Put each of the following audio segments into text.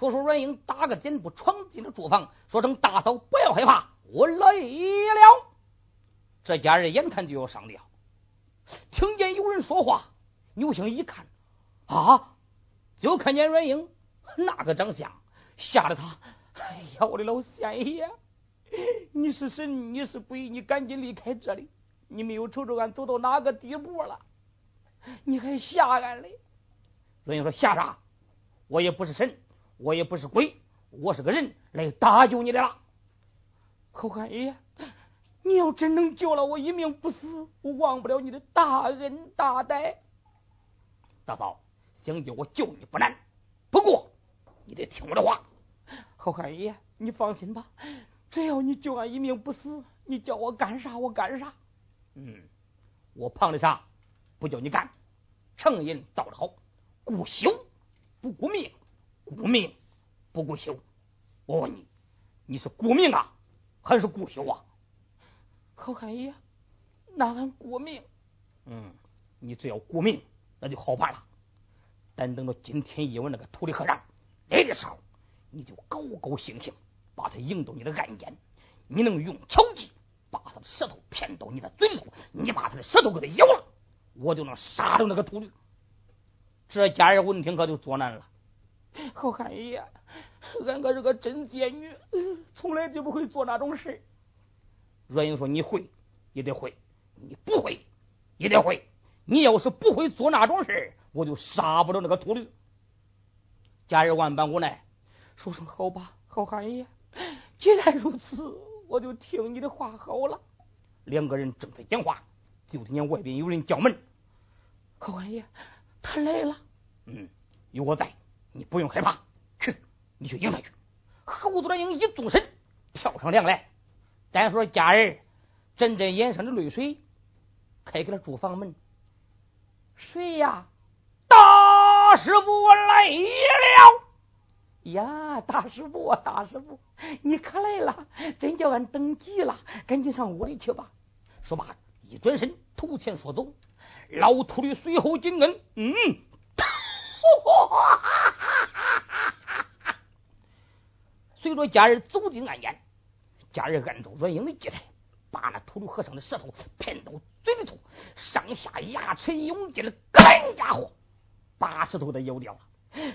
却说阮英打个箭步闯进了住房，说声大嫂不要害怕，我来了。这家人眼看就要上吊，听见有人说话，扭心一看，啊，就看见阮英那个长相，吓得他，哎呀，我的老仙爷，你是神，你是鬼，你赶紧离开这里，你没有瞅瞅俺走到哪个地步了，你还吓俺嘞？阮英说吓啥？我也不是神，我也不是鬼，我是个人来搭救你的了。侯汉爷，你要真能救了我一命不死，我忘不了你的大恩大德。大嫂，想叫我救你不难，不过你得听我的话。侯汉爷，你放心吧，只要你救俺一命不死，你叫我干啥我干啥。嗯，我胖的啥不叫你干，成人道的好，顾修。不顾命，顾命不顾休。我问你，你是顾命啊，还是顾休啊？好汉爷，那俺顾命。嗯，你只要顾命，那就好办了。但等到今天夜晚那个土里和尚来的时候，你就高高兴兴把他迎到你的案间。你能用巧计把他的舌头骗到你的嘴里头，你把他的舌头给他咬了，我就能杀掉那个秃驴。这家人闻听可就作难了。好汉爷，俺可是个真贱女，从来就不会做那种事。阮英说：“你会也得会，你不会也得会。你要是不会做那种事，我就杀不了那个秃驴。”家人万般无奈，说声好吧，好汉爷，既然如此，我就听你的话好了。两个人正在讲话，就听见外边有人叫门。好汉爷。他来了，嗯，有我在，你不用害怕，去，你去迎他去。侯德英一纵身跳上梁来，单说家人阵阵眼上的泪水，开开了住房门。谁呀？大师傅我来了！呀，大师傅，大师傅，你可来了，真叫俺等急了，赶紧上屋里去吧。说罢，一转身，头前说走。老秃驴随后紧跟，嗯，随着家人走进暗间，家人按照阮英的计策，把那秃驴和尚的舌头骗到嘴里头，上下牙齿用劲的干家伙，把舌头都咬掉了。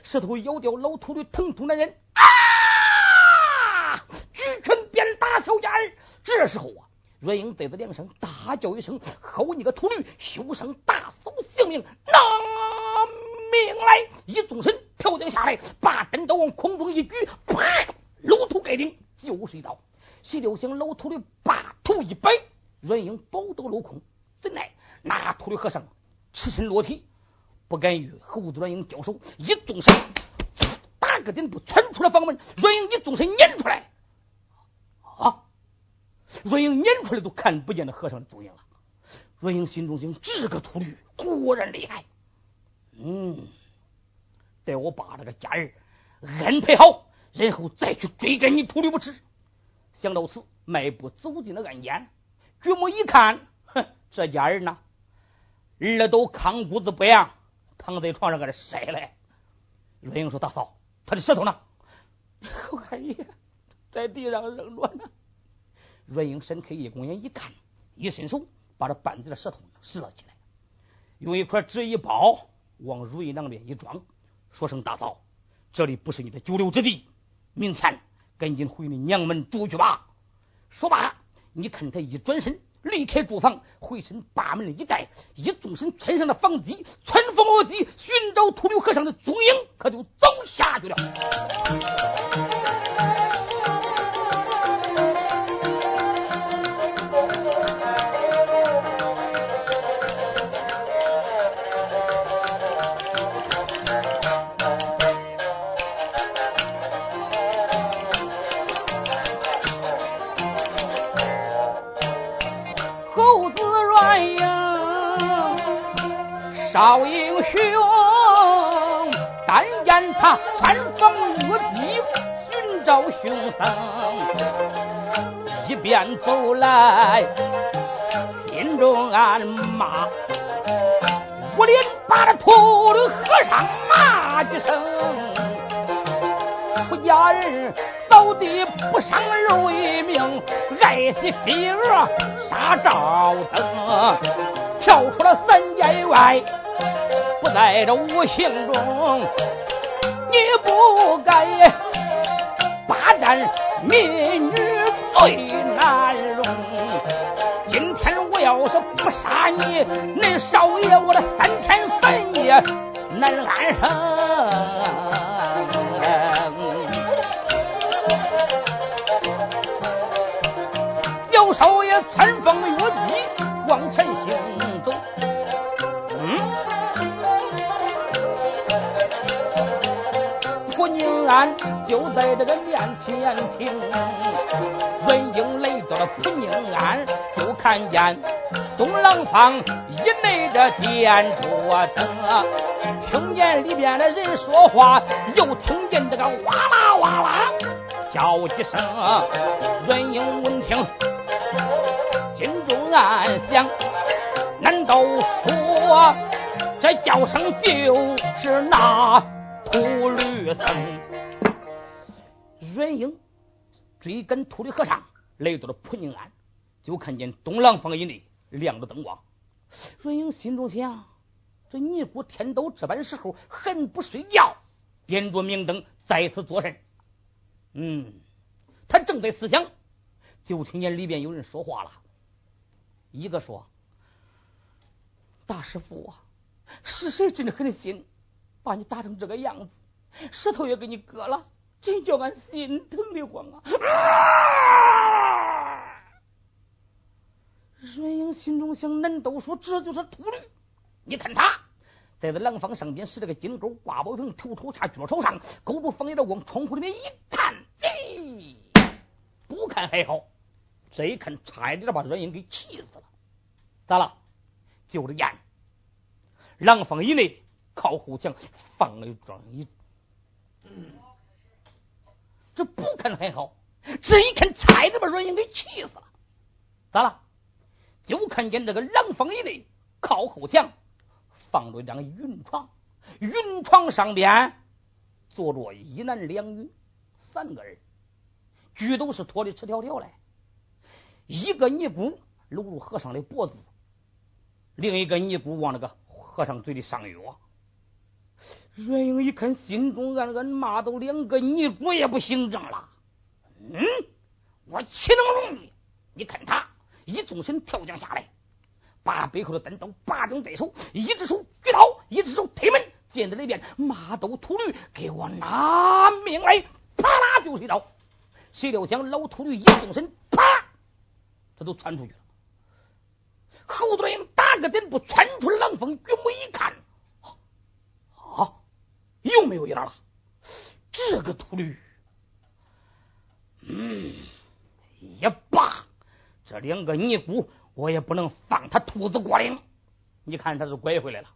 舌头咬掉，老秃驴疼痛难忍，啊！举拳便打小家儿。这时候啊。阮英在这梁上大叫一声：“吼你个秃驴，休伤大嫂性命！”拿命来！一纵身跳将下来，把单刀往空中一举，啪！搂头盖顶就是一刀。谁料想搂头的把头一摆，阮英宝刀落空。怎奈那秃驴和尚赤身裸体，不敢与猴子阮英交手，一纵身打个顶步窜出了房门。阮英一纵身撵出来，啊！阮英撵出来都看不见那和尚的踪影了。阮英心中想：这个秃驴果然厉害。嗯，待我把这个家人安排好，然后再去追赶你秃驴不迟。想到此，迈步走进了暗间，举目一看，哼，这家人呐，二都炕骨子不扬，躺在床上搁这晒嘞。阮英说：“大嫂，他的舌头呢？” 哎呀，在地上扔着呢。阮英伸开一公眼一看，一伸手把这半截的舌头拾了起来，用一块纸一包，往如意囊里一装，说声大嫂，这里不是你的久留之地，明天赶紧回你娘们住去吧。说罢，你看他一转身离开住房，回身把门一带，一纵身窜上了房脊，穿风而起，寻找秃驴和尚的踪影，可就走下去了。少英雄，但见他穿风越壁寻找凶僧，一边走来，心中暗骂，我连把那秃驴和尚骂几声。出家人扫地不伤人为命，爱惜飞蛾杀赵登，跳出了三界外，在这无形中，你不该霸占民女最难容。今天我要是不杀你，恁少爷我这三天三夜难安生。安就在这个面前听。润英来到了蒲宁安，就看见东廊坊以内的点着灯，听见里边的人说话，又听见这个哇啦哇啦叫几声。润英闻听。心中暗想，难道说这叫声就是那秃驴僧？阮英追赶秃驴和尚来到了普宁庵，就看见东廊坊以内亮着灯光。阮英心中想：这尼姑天都这般时候还不睡觉，点着明灯在此作甚？嗯，他正在思想，就听见里边有人说话了。一个说：“大师傅啊，是谁真的狠心把你打成这个样子？石头也给你割了，真叫俺心疼的慌啊！”阮英心中想：难道说这就是秃驴？你看他在这廊坊上边使这个金钩挂宝瓶，头朝下举到手上，勾住房檐的往窗户里面一看，哎，不看还好。这一看，差一点把阮英给气死了。咋了？就着眼，廊坊以内靠后墙放了一桩一，这不看还好，这一看，差点把阮英给气死了。咋了？就看见这个廊坊以内靠后墙放着一张云床，云床上边坐着一男两女三个人，俱都是脱的赤条条来。一个尼姑搂住和尚的脖子，另一个尼姑往那个和尚嘴里上药。阮英一看，心中暗暗骂道：“两个尼姑也不行正了。嗯，我岂能容你？你看他一纵身跳将下来，把背后的单刀拔正在手，一只手举刀，一只手推门，见在里边马刀秃驴，给我拿命来！啪啦就是一刀。谁料想老秃驴一纵身，啪！他都窜出去了。侯德英打个点步窜出廊坊，举目一看，啊，又没有影了。这个秃驴，嗯，也罢，这两个尼姑我也不能放他兔子过岭。你看，他是拐回来了。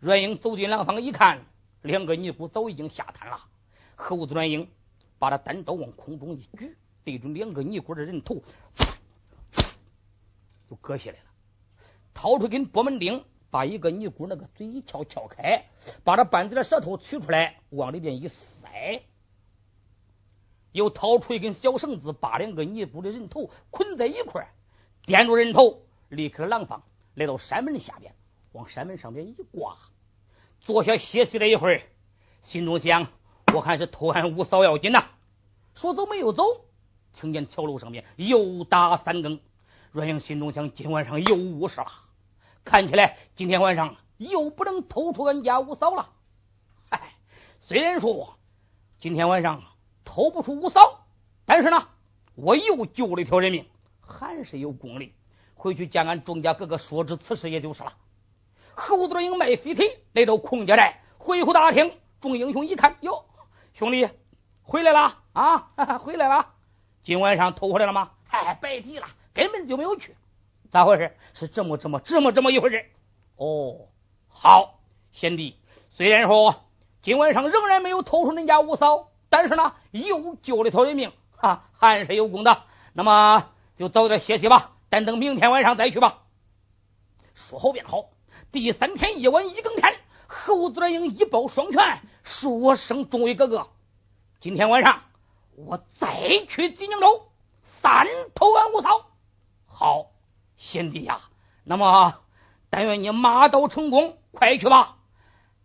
阮英走进廊坊一看，两个尼姑早已经下滩了。猴子阮英把他单刀往空中一举，对准两个尼姑的人头。就割下来了，掏出根拨门钉，把一个尼姑那个嘴一撬撬开，把这半截的舌头取出来，往里边一塞，又掏出一根小绳子，把两个尼姑的人头捆在一块掂住人头，离开了廊坊，来到山门下边，往山门上边一挂，坐下歇息了一会儿，心中想：我看是偷俺五嫂要紧呐。说走没有走，听见桥楼上面又打三更。阮英心中想：今晚上又误事了，看起来今天晚上又不能偷出俺家五嫂了。嗨，虽然说我今天晚上偷不出五嫂，但是呢，我又救了一条人命，还是有功力。回去见俺庄家哥哥说知此事，也就是了。侯德英卖飞腿来到孔家寨，回府大厅，众英雄一看，哟，兄弟回来了啊，回来了。今晚上偷回来了吗？嗨，别提了。根本就没有去，咋回事？是这么这么这么这么一回事？哦，好，贤弟，虽然说今晚上仍然没有偷出恁家五嫂，但是呢，又救了条人命，哈，还是有功的。那么就早点歇息吧，但等明天晚上再去吧。说好便好。第三天夜晚一更天，侯子英一抱双拳，说声：“众位哥哥，今天晚上我再去济宁州三头安五嫂。好，贤弟呀，那么但愿你马到成功，快去吧。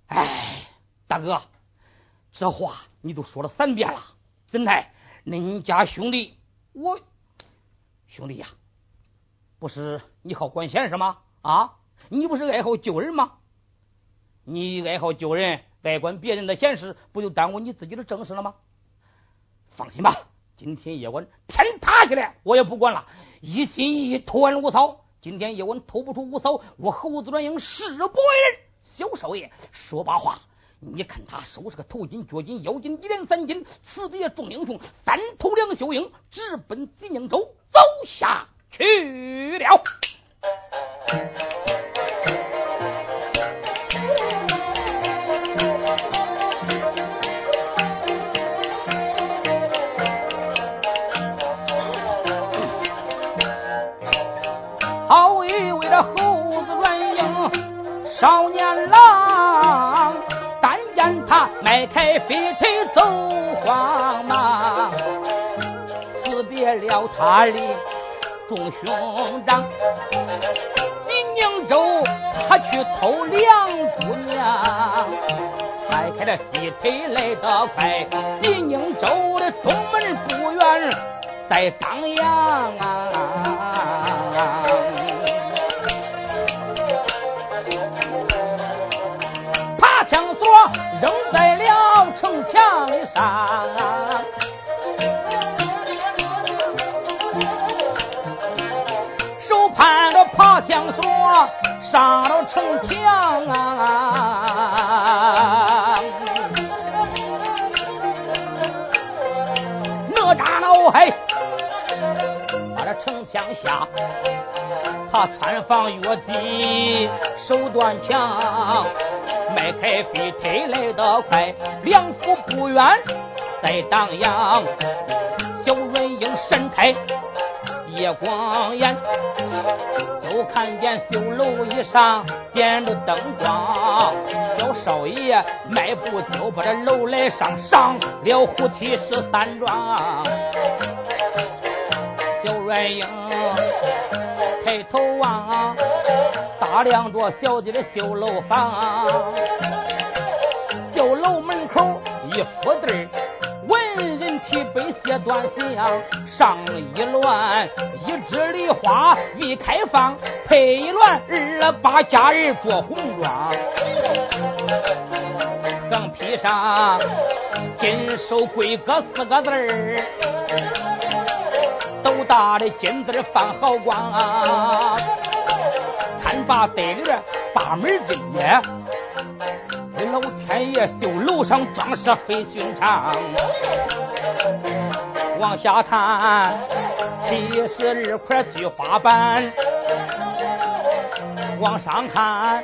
哎，大哥，这话你都说了三遍了，怎奈恁家兄弟我兄弟呀，不是你好管闲事吗？啊，你不是爱好救人吗？你爱好救人，爱管别人的闲事，不就耽误你自己的正事了吗？放心吧，今天夜晚天塌下来，我也不管了。一心一意偷完五嫂，今天夜晚偷不出五嫂，我猴子专营誓不为人。小少爷说罢话，你看他收拾个头巾、脚巾、腰巾，一连三巾，辞别众英雄，三头两袖英，直奔济宁州走下去了。飞腿走慌忙，辞别了他的众兄长。济宁州他去偷梁姑娘，迈开了飞腿来得快。济宁州的东门不远，在当阳啊。扔在了城墙上，手攀着爬墙索上了城墙啊！哪吒老海把这城墙下，他穿房越脊，手断墙。迈开飞腿来得快，两府不远在当阳。小润英闪开夜光眼，就看见绣楼以上点着灯光。小少爷迈步就把这楼来上，上了虎梯十三桩。小润英抬头望。打量着小姐的绣楼房，绣楼门口一副字文人提杯写短香，上一乱一枝梨花未开放，配一乱二把佳人着红装，横批上金手贵哥四个字儿，斗大的金字放好光啊！把袋里边八门金耶，老天爷绣楼上装饰非寻常。往下看，七十二块菊花板；往上看，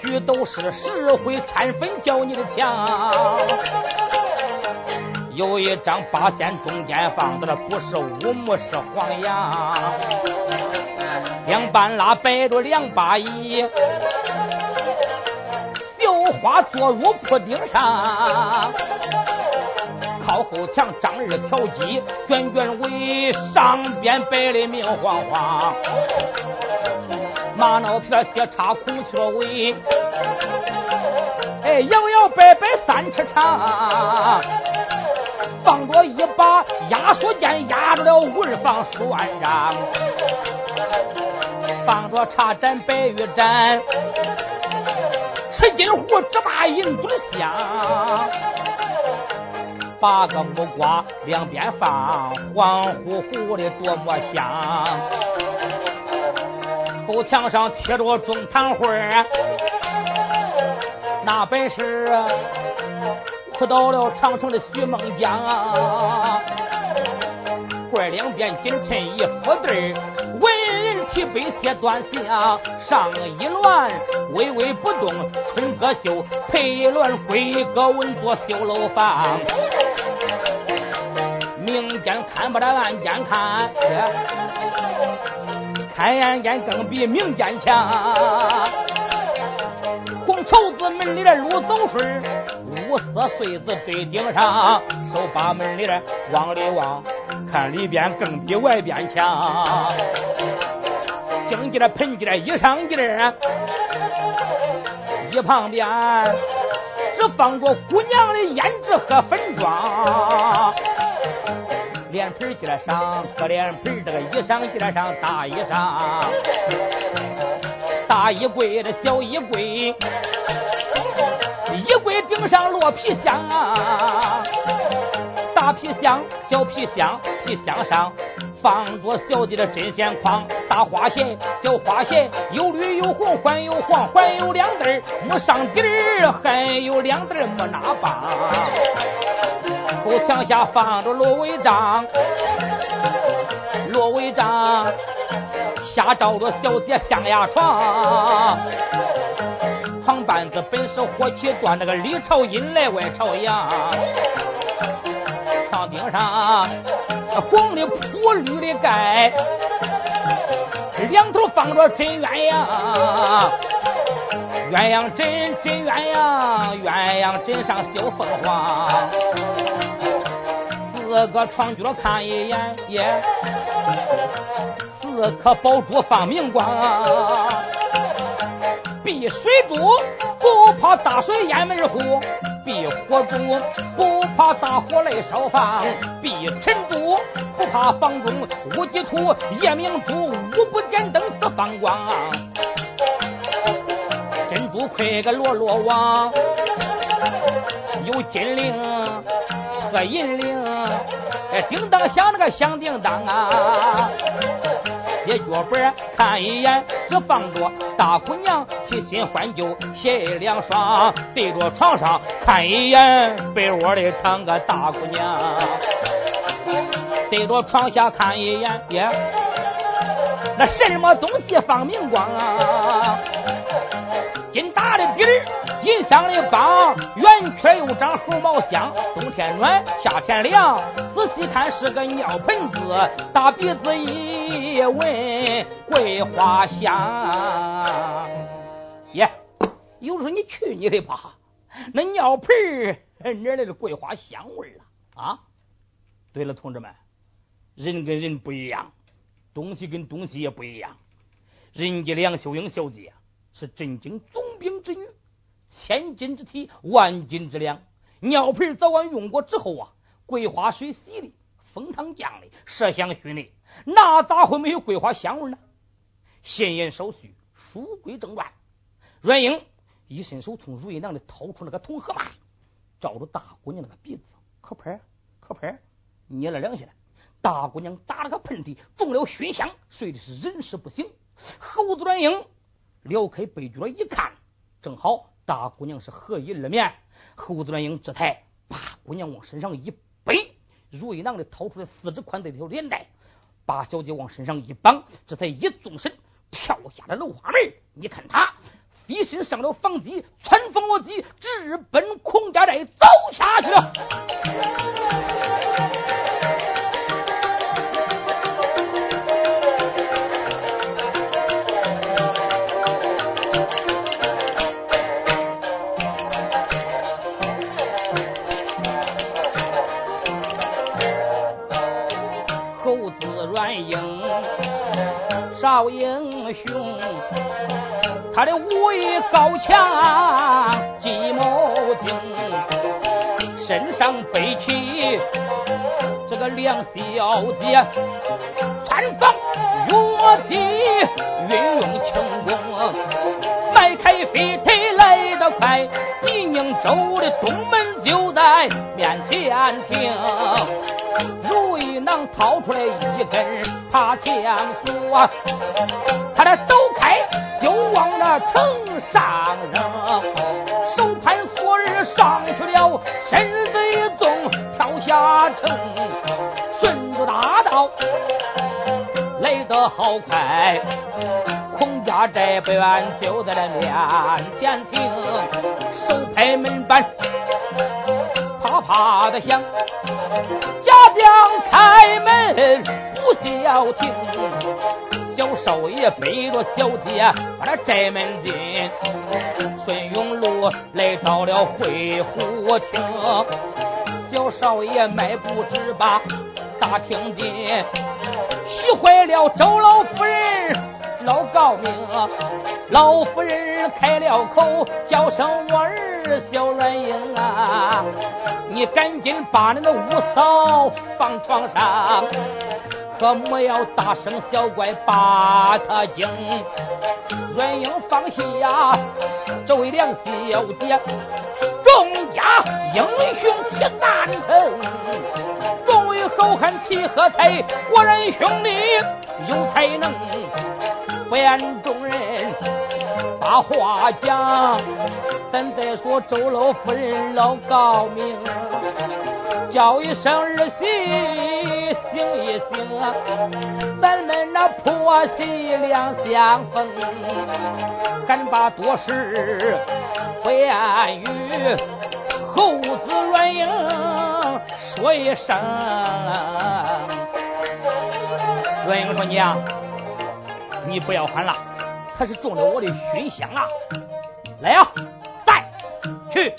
菊都是石灰掺粉叫你的墙。有一张八仙，中间放的不是乌木，是黄杨。两半拉摆着两把椅，绣花坐入铺顶上，靠后墙张二条鸡，卷卷尾，上边摆的明晃晃，马脑皮斜插孔雀尾，哎，摇摇摆摆三尺长，放着一把压缩剑，压着了文房书案章。放着茶盏、白玉盏，吃金壶只把银子香。八个木瓜两边放，黄乎乎的多么香。后墙上贴着中堂会那本是哭倒了长城的徐梦江。会两边紧衬一副对文。提杯写短香，上一乱微微不动，春歌秀；配一乱闺歌稳坐绣楼房。明间看不着暗间看，看暗间更比明间强。红绸子门里的路走顺，五色穗子坠顶上，手把门里的往里望，看里边更比外边强。经济的盆地的一上劲儿，一旁边只放着姑娘的胭脂和粉妆。脸盆儿上搁脸盆这个衣裳尖上大衣裳，大衣柜的小衣柜，衣柜顶上落皮箱，啊皮箱小皮箱，皮箱上放着小姐的针线筐，大花鞋小花鞋，有绿有红，还有黄，还有两对木上底儿，还有两对木拿帮。后墙下放着芦苇帐，芦苇帐下罩着小姐象牙床，床板子本是火气断，那个里朝阴来外朝阳。上红的铺绿的盖，两头放着真鸳鸯，鸳鸯枕真鸳鸯，鸳鸯枕上绣凤凰。四个床角看一眼，耶！四颗宝珠放明光，碧水珠不怕大水淹门户，避火烛不怕大火来烧房，避尘珠不怕房中无几土，夜明珠无不点灯四放光，珍珠快个落落网，有金铃和银铃。哎，叮当响，那个响叮当啊！写脚本看一眼，只放着大姑娘提新换旧鞋两双，对着床上看一眼，被窝里躺个大姑娘，对着床下看一眼，耶，那什么东西放明光啊？金大的底儿，银镶的帮，圆圈又长猴毛香。冬天暖，夏天凉。仔细看是个尿盆子，大鼻子一闻桂花香。耶，有时候你去你的吧，那尿盆儿哪来的桂花香味了啊？对了，同志们，人跟人不一样，东西跟东西也不一样。人家梁秀英小姐。是震惊总兵之女，千金之体，万金之粮。尿盆早晚用过之后啊，桂花水洗的，蜂糖浆的，麝香熏的，那咋会没有桂花香味呢？闲言少叙，书归正传。阮英一伸手从如意囊里掏出那个铜盒马，照着大姑娘那个鼻子，可拍可拍，捏了两下，大姑娘打了个喷嚏，中了熏香，睡的是人事不省。猴子阮英。撩开被角一看，正好大姑娘是合衣而眠。猴子乱英这才把姑娘往身上一背，如意囊里掏出来四指宽的一条连带，把小姐往身上一绑，这才一纵身跳下了楼花门。你看他飞身上了房脊，穿风落脊，直奔孔家寨走下去。老英雄，他的武艺高强，计谋精，身上背起这个梁小姐，穿房越级，运用轻根。爬墙锁，他的走开就往那城上扔，手盘锁儿上去了，身子一动跳下城，顺着大道来得好快，孔家寨不远就在那面前停，手拍门板啪啪的响，不消停，小少爷背着小姐把那寨门进，孙勇奴来到了会虎厅，小少爷迈步直把大厅进，喜坏了周老夫人老高明，老夫人开了口叫声我儿小软英啊，你赶紧把那个五嫂放床上。可莫要大声小怪把他惊，软英放心呀，这位梁小姐，众家英雄齐赞成，众位好汉齐喝彩，果然兄弟有才能，不言众人把话讲，咱再说周老夫人老高明，叫一声儿媳。醒一醒，咱们那婆媳两相逢，敢把多事不言语，猴子软硬说一声。软硬说娘，你不要喊了，他是中了我的熏香啊！来呀，在去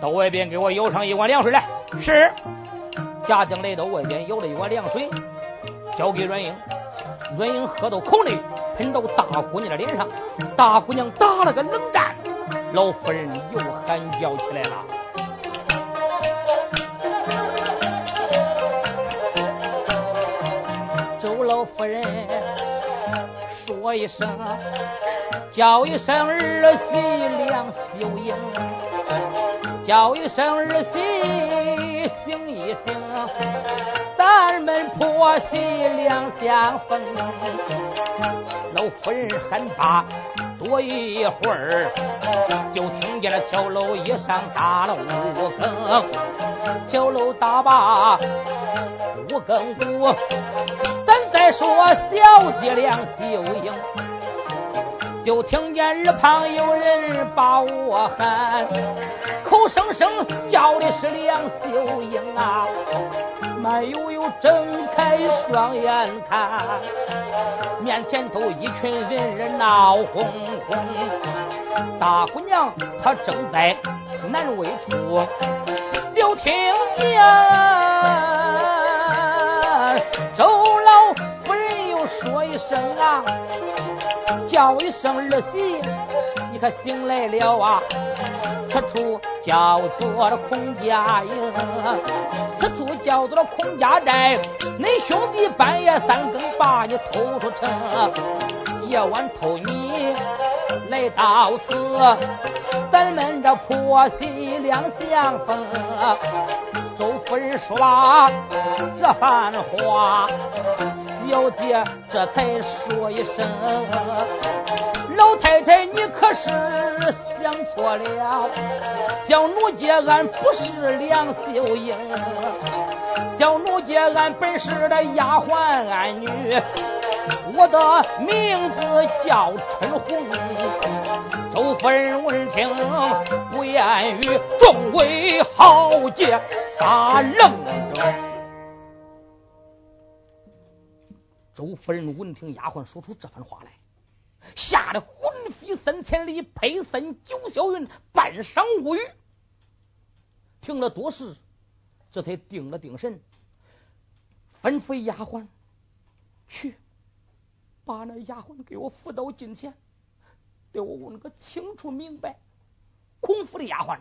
到外边给我舀上一碗凉水来。是。贾江来到外边，舀了一碗凉水，交给阮英。阮英喝到口里，喷到大姑娘的脸上。大姑娘打了个冷战，老夫人又喊叫起来了。周老夫人说一声，叫一声儿媳梁秀英，叫一声儿媳醒一醒。咱们婆媳两相逢，老夫人喊罢，多一会儿，就听见了敲楼一上打了五更，敲楼打罢五更鼓，咱再说小姐梁秀英，就听见耳旁有人把我喊，口声声叫的是梁秀英啊。慢悠悠睁开双眼看，面前头一群人人闹哄哄。大姑娘她正在难为处，就听见叫一声儿媳，你可醒来了啊？此处叫做了孔家营。此处叫做了孔家寨，恁兄弟半夜三更把你偷出城，夜晚偷你来到此，咱们这婆媳两相逢。周夫人说这番话，小姐这才说一声：老太太，你可是想错了。小奴家俺不是梁秀英，小奴家俺本是的丫鬟俺女，我的名字叫春红。周夫人闻听不言语，众位豪杰发愣着。周夫人闻听丫鬟说出这番话来。吓得魂飞三千里，配森九霄云，半晌无语。听了多时，这才定了定神，吩咐丫鬟去把那丫鬟给我扶到近前，给我问个清楚明白。孔府的丫鬟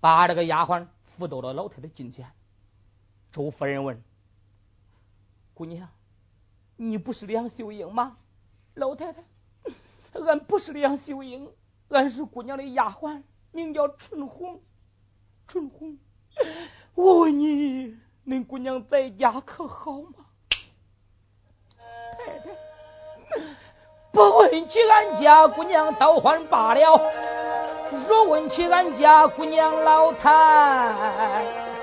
把这个丫鬟扶到了老太太近前。周夫人问：“姑娘，你不是梁秀英吗？”老太太，俺不是梁秀英，俺是姑娘的丫鬟，名叫春红。春红，我问你，恁姑娘在家可好吗？太太，不问起俺家姑娘倒换罢了，若问起俺家姑娘老太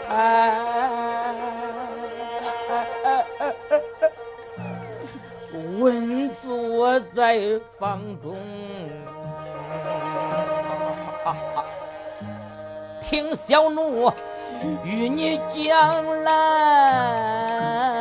太。稳坐在房中，听小奴与你讲来。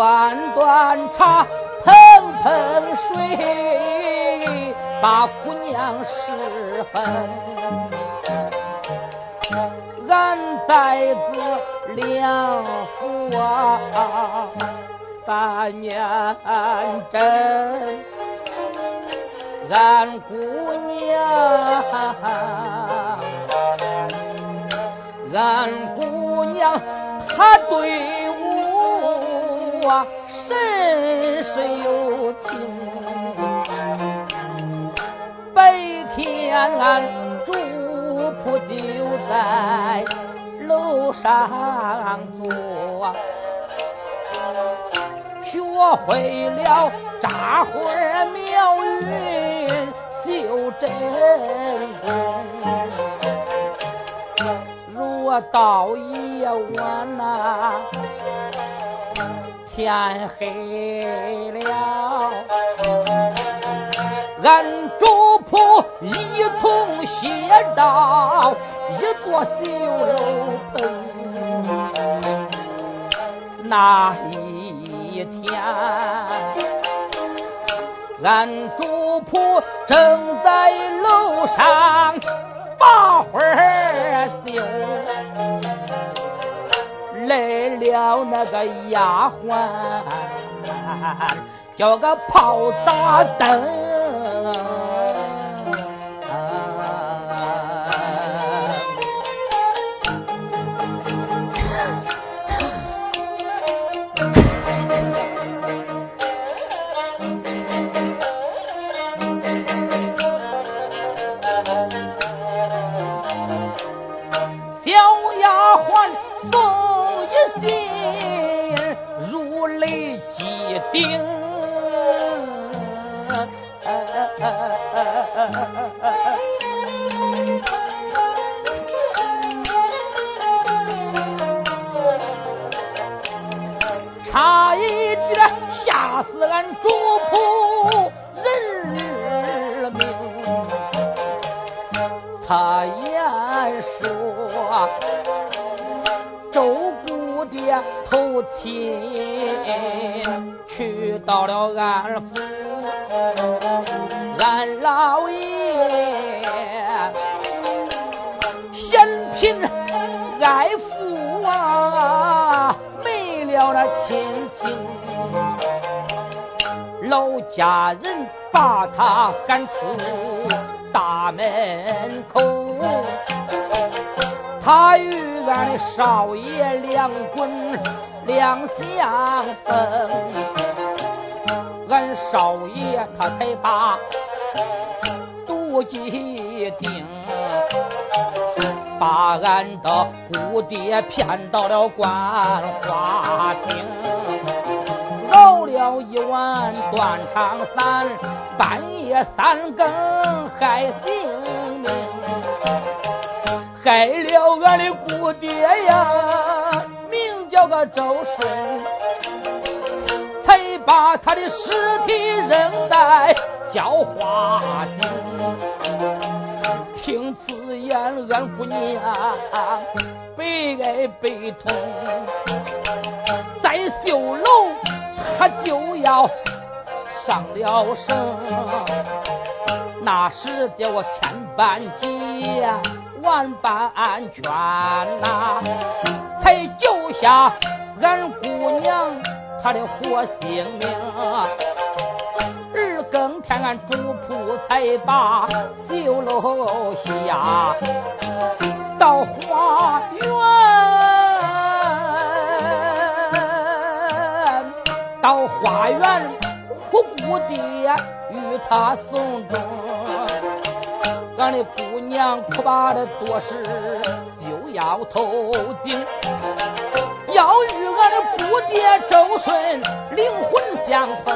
端端茶，盆盆水，把姑娘侍奉。俺在这梁府啊，三年整，俺姑娘，俺姑娘，她对。我甚是有情，白天俺主仆就在楼上坐，学会了扎花描云绣针工。若到夜晚呐。天黑了，俺主仆一同歇到一座绣楼棚。那一天，俺主仆正在楼上把花绣。来了那个丫鬟，叫个炮打灯。小丫鬟差一点吓死俺主仆人命，他也说周公点头谢。去到了安府，俺老爷嫌贫爱富啊，没了那亲情，老家人把他赶出大门口，他与俺少爷两滚两相蹦。少爷他才把妒忌定，把俺的姑爹骗到了官花厅。熬了一碗断肠散，半夜三更害性命，害了俺的姑爹呀，名叫个周顺，把他的尸体扔在浇花井。听此言，俺姑娘悲哀悲痛，在绣楼。他就要上了绳，那时叫我千般急呀，万般劝呐，才救下俺姑娘他的火星命。日更天俺主仆才把修楼下到花园。到花园苦哭爹与他送终。俺的姑娘哭吧的多时就要投井要与俺的五爹周顺灵魂相逢，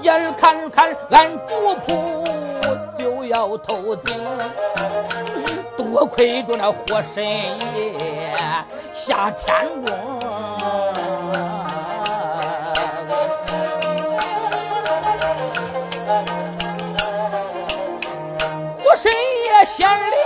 眼看看俺主仆就要投井，多亏着那火神爷下天宫。火神爷显灵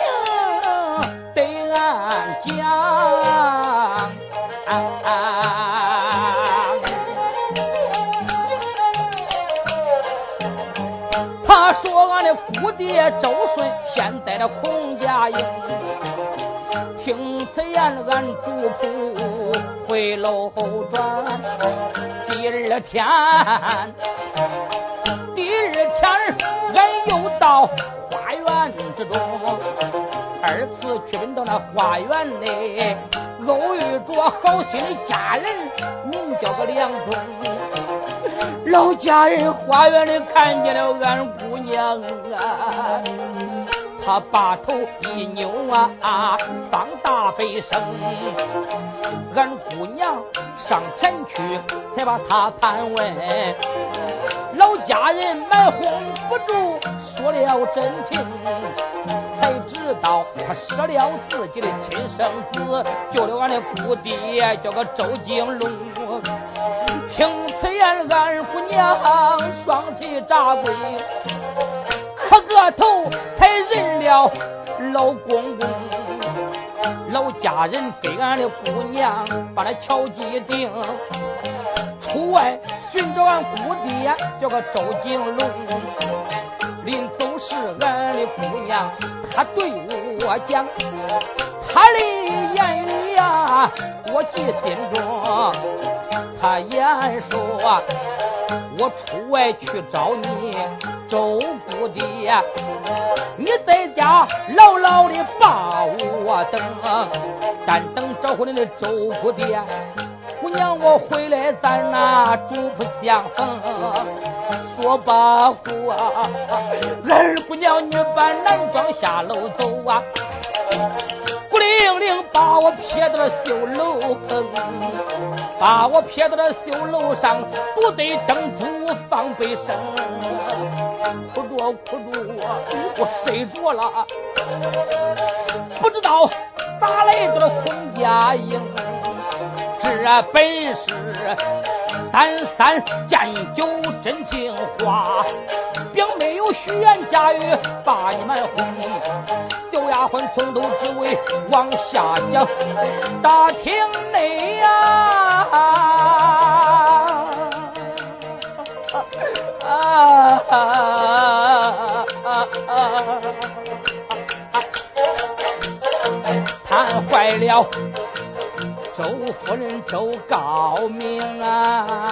爹周顺现在的孔家营，听此言俺主仆回楼转。第二天，第二天俺又到花园。之中，二次去奔到那花园内，偶遇着好心的家人，名叫个梁中。老家人花园里看见了俺姑娘啊，他把头一扭啊，放大悲声。俺姑娘上前去，才把他盘问。老家人满哄不住说了真情。才知道他失了自己的亲生子，救了俺的姑爹，叫个周金龙。听此言，俺姑娘双膝扎跪，磕个头才认了老公公。老家人给俺的姑娘把那敲击定，出外寻找俺姑爹，叫个周金龙。临走时，俺的姑娘。他对我讲，他的言语我记心中。他言说，我出外去找你周姑爹，你在家牢牢的把我等，但等找回你的周姑爹。姑娘，我回来咱那主仆相逢。说罢话，二姑娘你把男装下楼走啊，孤零零把我撇到了绣楼棚，把我撇到了绣楼上，不对灯烛放悲声，哭着哭着我睡着了，不知道咋来到了孔家营。这本是三三见酒真情话，表妹虚言假语把你们哄。小丫鬟从头至尾往下讲，大厅内呀，谈坏了。周夫人周高明啊！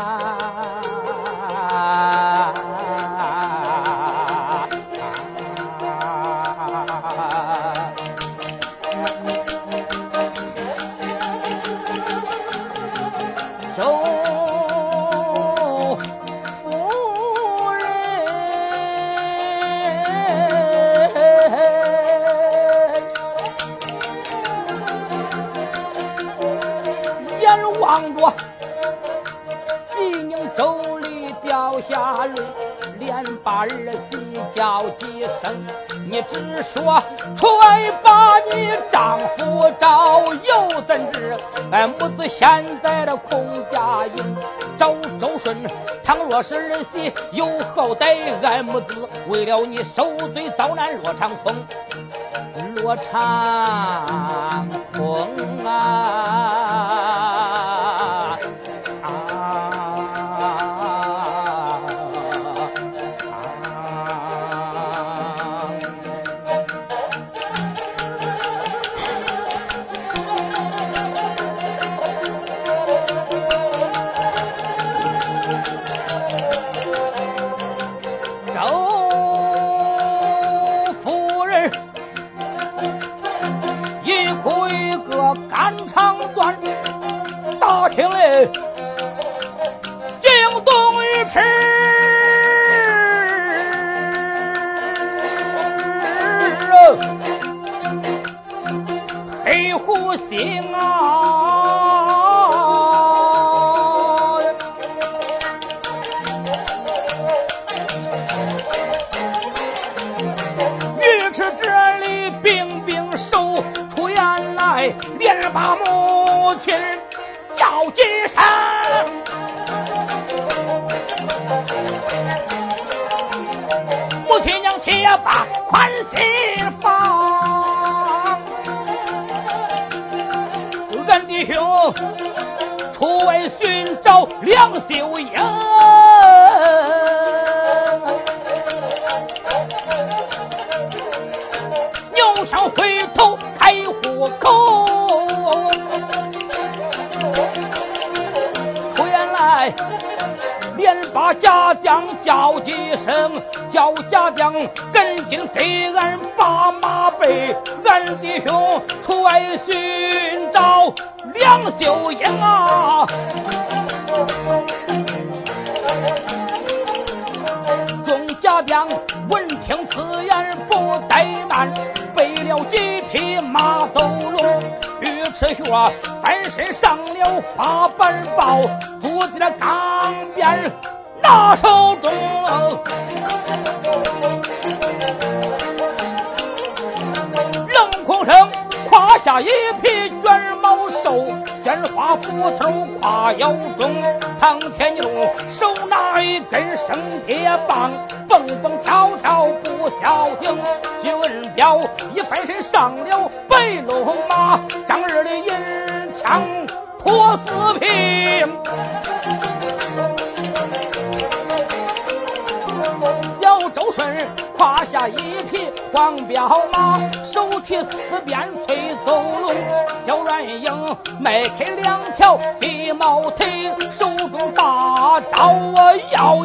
叫几声，你只说出来把你丈夫找，又怎知俺母子现在的孔家营找周顺？倘若是儿媳有后代，俺母子为了你受罪遭难落长风，落长把母亲叫几声。母亲娘且把宽心放，俺弟兄出外寻找梁秀英，家将叫几声。叫家将赶紧给俺把马备，俺弟兄出外寻找梁秀英啊！众家将闻听此言不怠慢，备了几匹马走龙，尉迟学翻身上了花板豹，一匹卷毛兽，卷花斧头挎腰中，唐天牛手拿一根生铁棒，蹦蹦跳跳不消停。徐文彪一翻身上了白龙马，张二的银枪托四平，小周顺胯下一匹黄骠马，手提四鞭。迈开两条黑毛腿，手中大刀啊要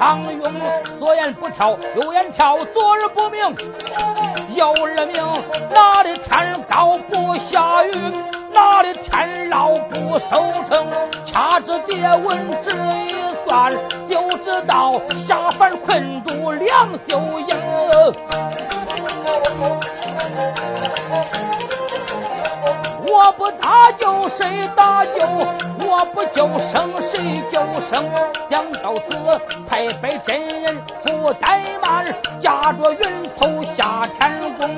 常用，左眼不挑，右眼挑左。驾着云头下天宫，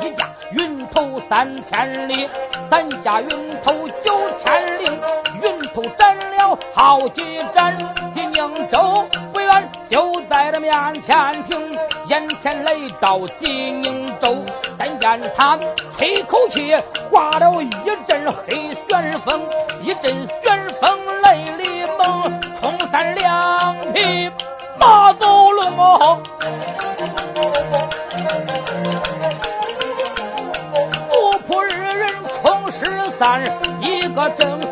一驾云头三千里。咱家云头九千里，云头斩了好几斩。金宁州不远，就在这面前停。眼前来到金宁州，但见他吹口气，刮了一阵黑旋风，一阵旋风雷里猛，冲三两匹打走了我。我仆二人冲失散一个正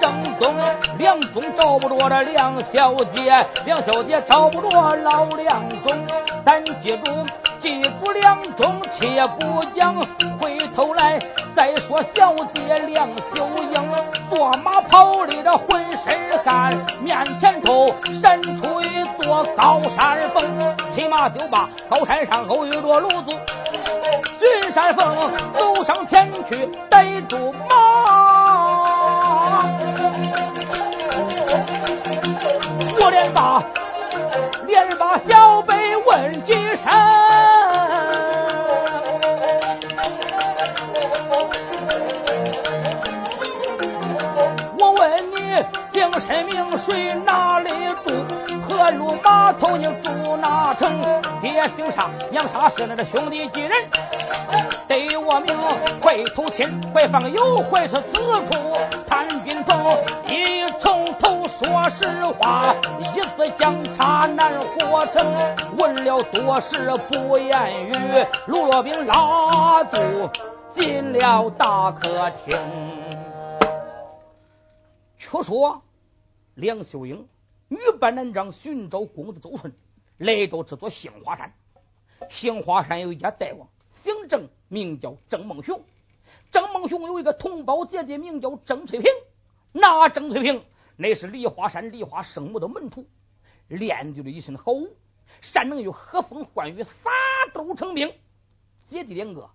正宗，梁中找不着这梁小姐，梁小姐找不着老梁中。咱记住，记住梁中，且不讲，回头来再说小姐梁秀英，坐马跑的这浑身汗，面前头闪出一座高山峰，骑马就把高山上偶遇着卢子。云山峰走上前去逮住马，我连把连把小辈问几声。我问你姓甚名谁哪里住？路码头你住哪城？爹姓啥？娘啥？是那个兄弟几人？得我名会投亲，会放油，会是此处谭军鹏。一从头说实话，一字相差难活成。问了多时不言语，卢罗宾拉住进了大客厅，却说。梁秀英女扮男装寻找公子周顺，来到这座杏花山。杏花山有一家大王，姓郑，名叫郑梦雄。郑梦雄有一个同胞姐姐，名叫郑翠萍。那郑翠萍乃是梨花山梨花圣母的门徒，练就了一身好武，善能用和风唤雨，撒豆成兵。姐弟两个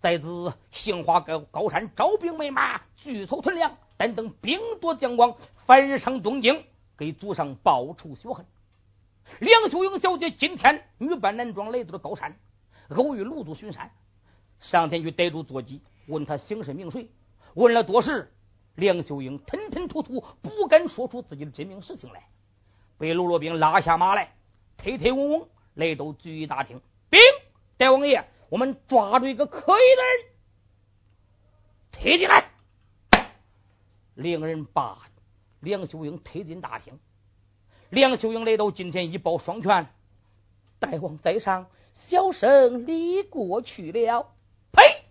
在此杏花高高山招兵买马，聚凑屯粮。但等兵多将广，返上东京，给祖上报仇雪恨。梁秀英小姐今天女扮男装来到了高山，偶遇卢祖巡山，上前去逮住坐骑，问他姓甚名谁。问了多时，梁秀英吞吞吐吐，不敢说出自己的真名实姓来。被卢罗兵拉下马来，推推嗡嗡来到聚义大厅。兵，大王爷，我们抓住一个可疑的人，推进来。令人把梁秀英推进大厅，梁秀英来到近前，一抱双拳：“大王在上，小生离过去了。”呸！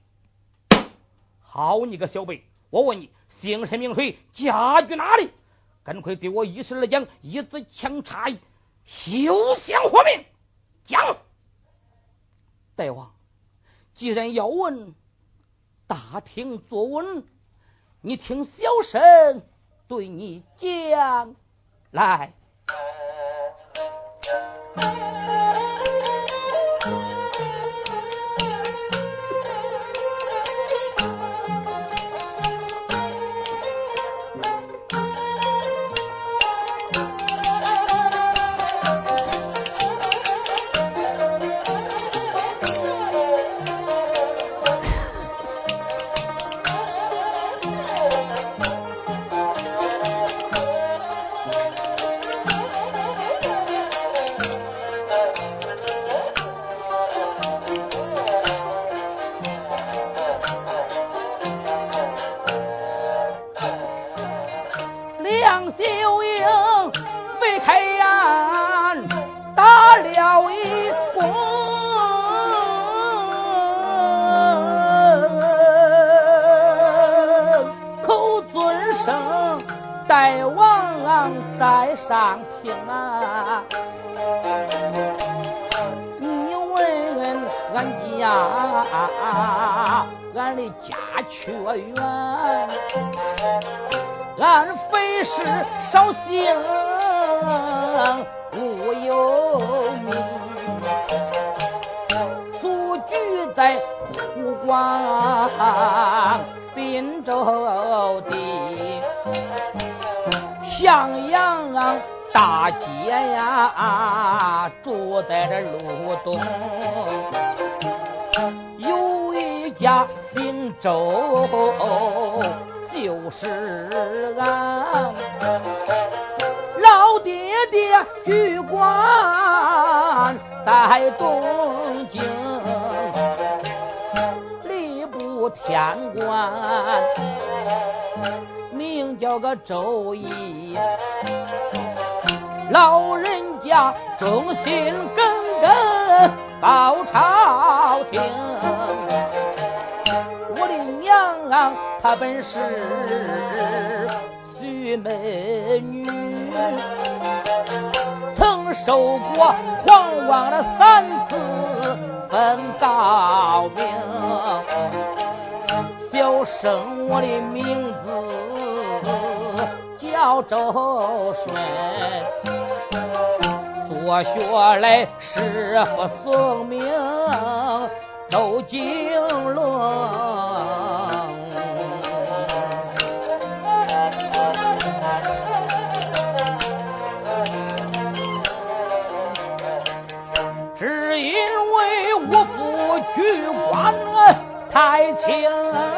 好你个小辈，我问你，姓甚名谁，家居哪里？赶快对我一时而讲，一字强差，休想活命！讲！大王，既然要问，大厅坐稳。你听小生对你讲来。个周易，老人家忠心耿耿报朝廷。我的娘啊，她本是徐美女，曾受过皇王的三次分高明。小生我的名周顺做学来师傅送命，周敬论只因为我夫举官太轻。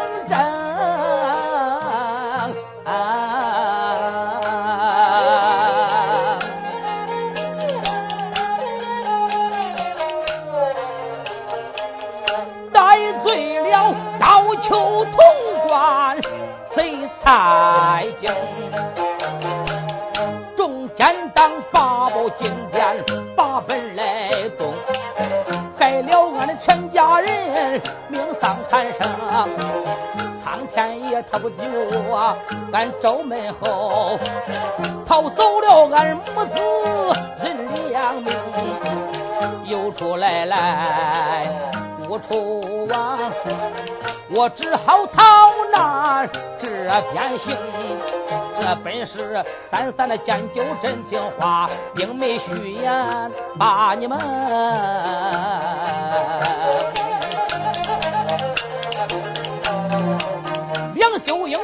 俺周门后逃走了，俺母子人两命，又出来来不出王，我只好逃难这边行。这本是三三的讲究真情话，并没虚言骂你们。秀英？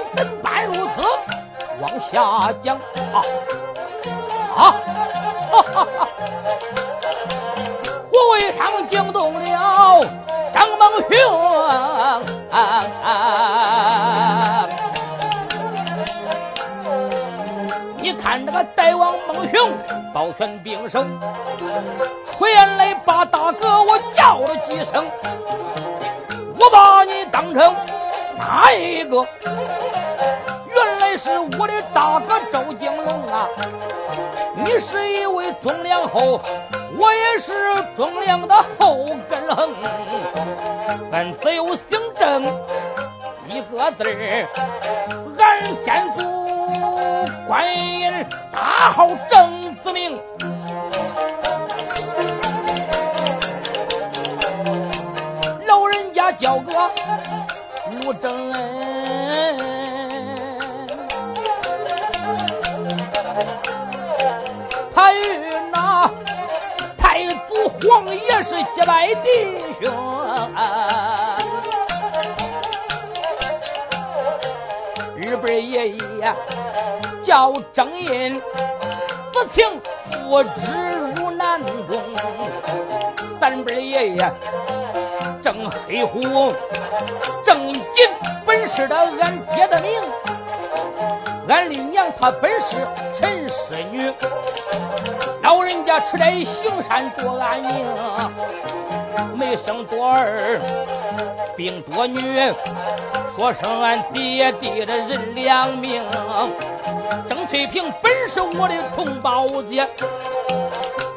往下讲啊啊！哈哈哈！虎尾上惊动了张孟雄，你看那个大王孟雄抱拳并手，传来把大哥我叫了几声，我把你当成哪一个？是我的大哥周景龙啊！你是一位忠良后，我也是忠良的后根横。俺只有姓郑一个字儿，俺先祖官人大号郑子明，老人家叫个吴正恩。他与那太祖皇爷是结拜弟兄，日本爷爷叫郑印，不情父之如南宫，咱本爷爷郑黑虎，郑锦本是的俺爹的名，俺的娘她本是陈是女。老人家吃斋行善多安宁，没生多儿，病多女，说声俺爹爹的人良命。郑翠萍本是我的同胞姐，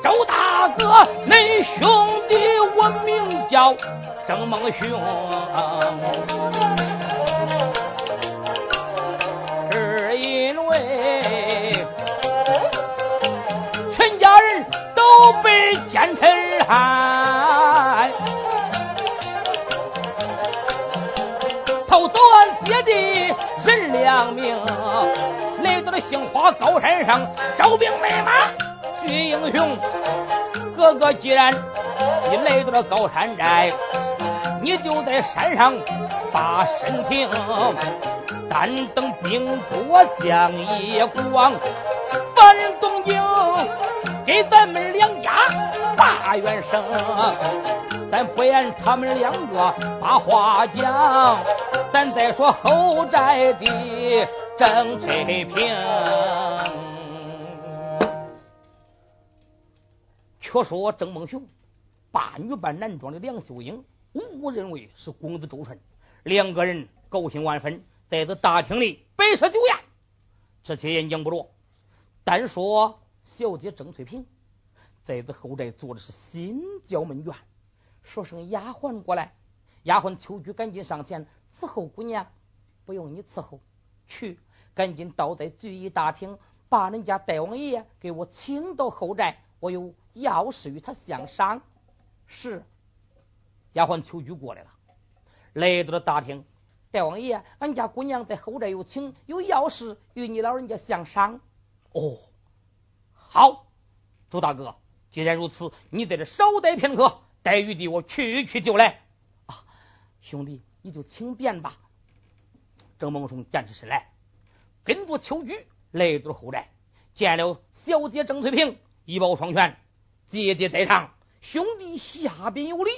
周大哥恁兄弟我名叫郑孟雄，奸臣害，偷走俺爹的人良命，来到了杏花高山上招兵买马聚英雄。哥哥既然你来到了高山寨，你就在山上把身停，但等兵多将一光，反东京。给咱们两家大元声，咱不言他们两个把话讲，咱再说后宅的郑翠萍。却说郑梦雄把女扮男装的梁秀英误认为是公子周顺，两个人高兴万分，在这大厅里摆设酒宴。这些人讲不着，单说。小姐郑翠萍在这后宅坐的是心焦闷怨，说声丫鬟过来，丫鬟秋菊赶紧上前伺候姑娘，不用你伺候，去赶紧倒在聚义大厅，把人家大王爷给我请到后宅，我有要事与他相商。是，丫鬟秋菊过来了，来到了大厅，大王爷，俺家姑娘在后宅有请，有要事与你老人家相商。哦。好，周大哥，既然如此，你在这稍待片刻，待玉帝我去去就来。啊，兄弟，你就请便吧。郑梦松站起身来，跟着秋菊来到后宅，见了小姐郑翠萍，一抱双拳：“姐姐在上，兄弟下边有礼。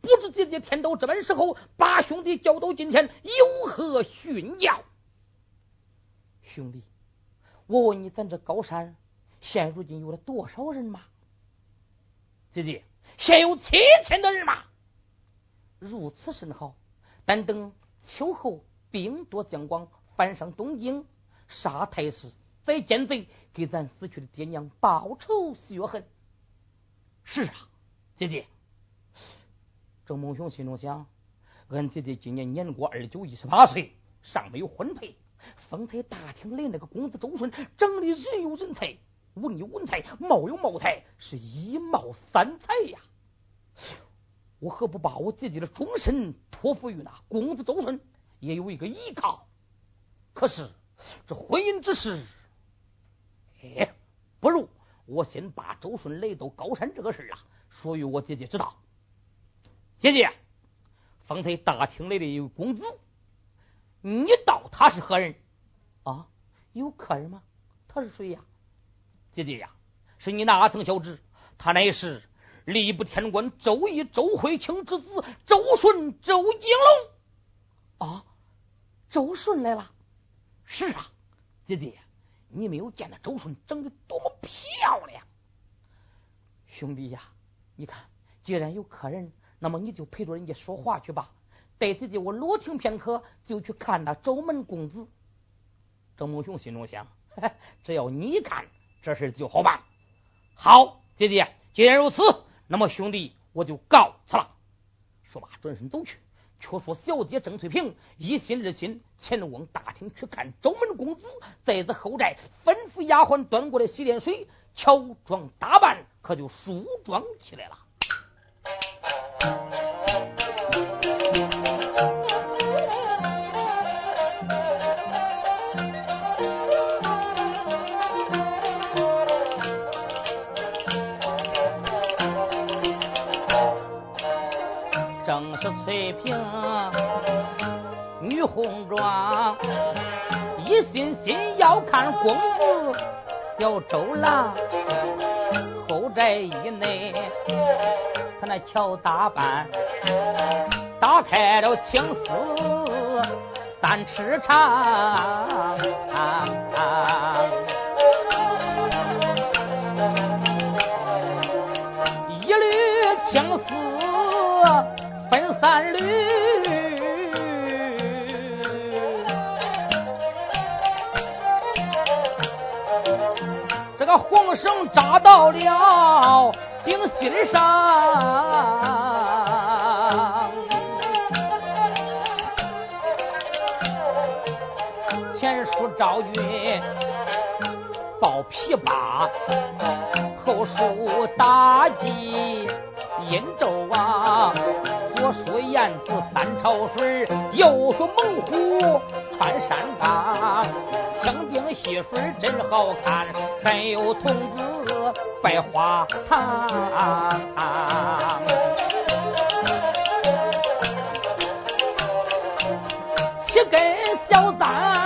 不知姐姐天到这般时候，把兄弟叫到近前，有何训教？”兄弟，我问你，咱这高山现如今有了多少人马？姐姐，现有七千的人马。如此甚好，但等秋后。兵多将广，翻上东京，杀太师，再奸贼，给咱死去的爹娘报仇雪恨。是啊，姐姐。郑梦雄心中想：俺姐姐今年年过二九一十八岁，尚没有婚配。丰台大厅里那个公子周顺，长得人有人才，文有文才，貌有貌才，是一貌三才呀。我何不把我姐姐的终身托付于那公子周顺？也有一个依靠，可是这婚姻之事，哎，不如我先把周顺来到高山这个事啊，说与我姐姐知道。姐姐，方才大厅来的一位公子，你道他是何人？啊，有客人吗？他是谁呀？姐姐呀，是你哪曾晓知？他乃是吏部天官周义周惠卿之子周顺周景龙。啊。周顺来了，是啊，姐姐，你没有见那周顺长得多么漂亮？兄弟呀，你看，既然有客人，那么你就陪着人家说话去吧。待姐姐我落听片刻，就去看那周门公子。郑梦雄心中想：只要你看，这事就好办。好，姐姐，既然如此，那么兄弟我就告辞了。说罢，转身走去。却说小姐郑翠萍一心二心前往大厅去看周门公子，在这后宅吩咐丫鬟端过来洗脸水，乔装打扮，可就梳妆起来了。正是翠屏女红妆，一心心要看公子小周郎。后宅以内，他那乔打扮，打开了青丝三尺长，红绳扎到了顶心上，前书赵军抱琵琶，后书妲己殷纣王。左书燕子三朝水，右书猛虎穿山岗，水真好看，还有童子拜花堂。七根小簪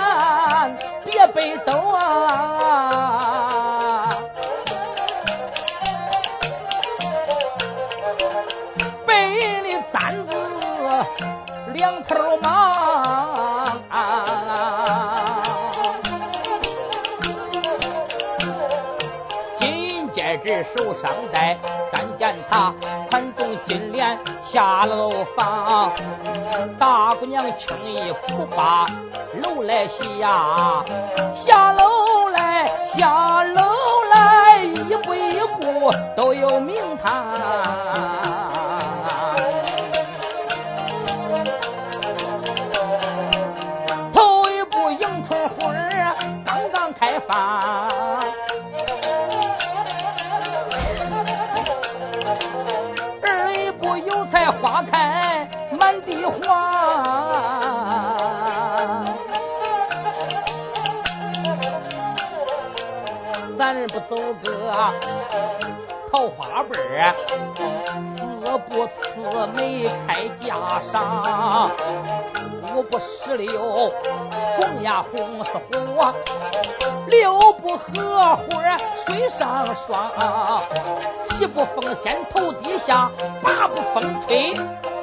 戒指手上戴，但见他穿动金莲下楼房。大姑娘轻易扶把楼来下，下楼来下楼来，一步一步都有名桃花背儿，四不四眉开架上，五不石榴红呀红似火，六不荷花水上霜，七不凤仙头底下，八不风吹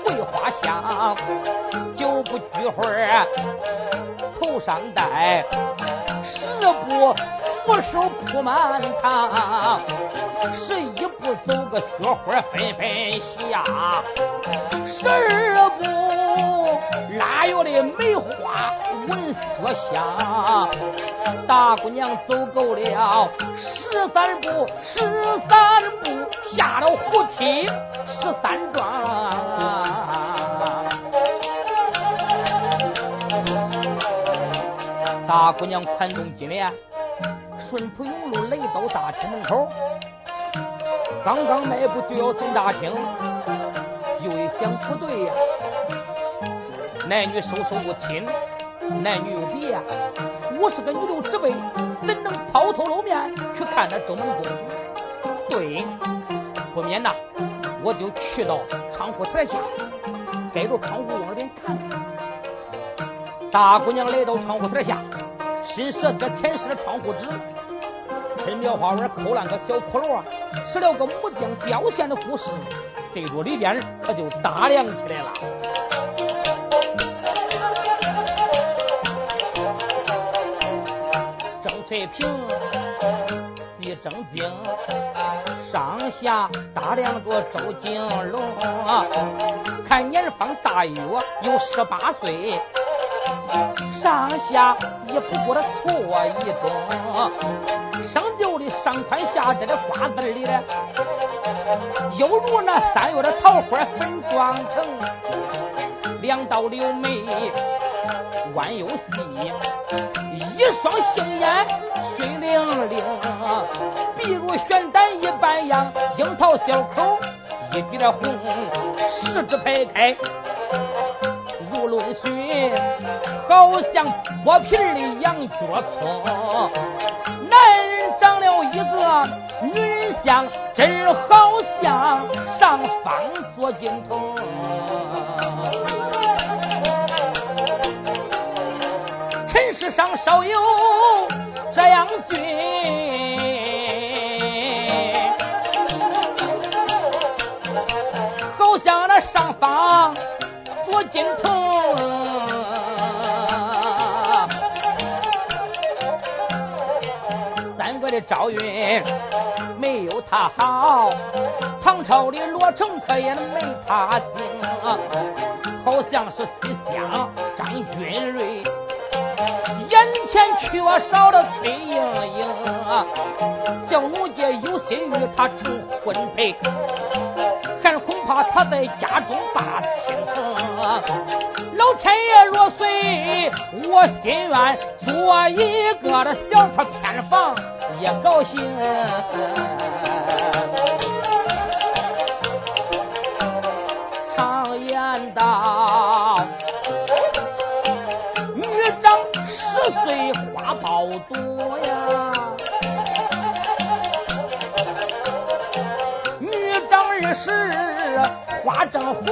桂花香，九不菊花头上戴，十步扶手铺满堂。十一步走个雪花纷纷下，十二步腊月的梅花闻雪香。大姑娘走够了十三步，十三步下了胡梯十三桩。大姑娘宽动金莲，顺浦永路来到大厅门口。刚刚迈步就要进大厅，又一想不对呀，男女授受不亲，男女有别呀。我是个女流之辈，怎能抛头露面去看那周门公？对，不免呐，我就去到窗户台下，盖着窗户往里看。大姑娘来到窗户台下，伸舌这舔舐了窗户纸。趁苗花园抠烂个小窟窿，使了个木匠雕线的故事，对着里边他就打量起来了。郑翠萍一正经，上下打量着周金龙，看年方大约有十八岁，上下也不过的错一中。生就的上宽下窄的瓜子里的，犹如那三月的桃花粉妆成，两道柳眉弯又细，一双杏眼水灵灵，比如玄丹一般样，樱桃小口一点红，十指排开如论寻，好像剥皮的羊角葱。长了一个女人像，真好像上方做镜头。尘世上少有这样俊，好像那上方做金童。的赵云没有他好，唐朝的罗成可也没他精，好像是西厢张君瑞，眼前缺少了崔莺莺，小奴家有心与他成婚配，还恐怕他在家中把倾城。老天爷若随我心愿，做一个的小破偏房。也高兴，常言道，女长十岁花苞多呀，女长二十花正红，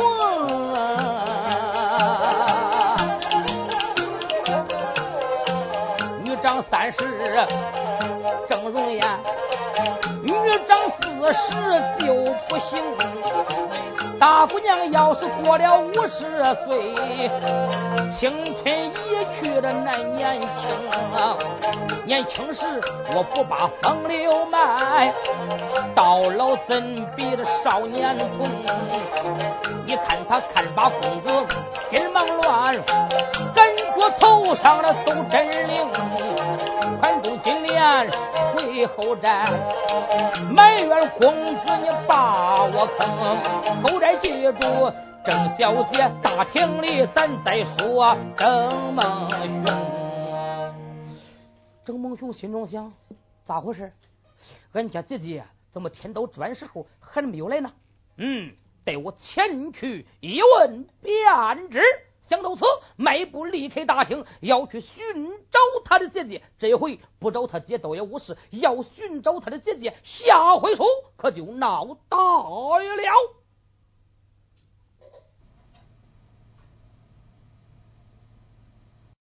女长三十。容颜，女长四十就不行。大姑娘要是过了五十岁，青春已去的难年轻。年轻时我不把风流卖，到老怎比的少年童？你看他看把公子心忙乱，头上的都真灵，宽住金莲。回后寨，埋怨公子你把我坑。后宅记住，郑小姐大厅里咱再说。郑梦熊，郑梦雄心中想：咋回事？俺家姐姐怎么天都这时候还没有来呢？嗯，待我前去一问便知。想到此，迈步离开大厅，要去寻找他的姐姐。这回不找他姐倒也无事，要寻找他的姐姐，下回书可就闹大了。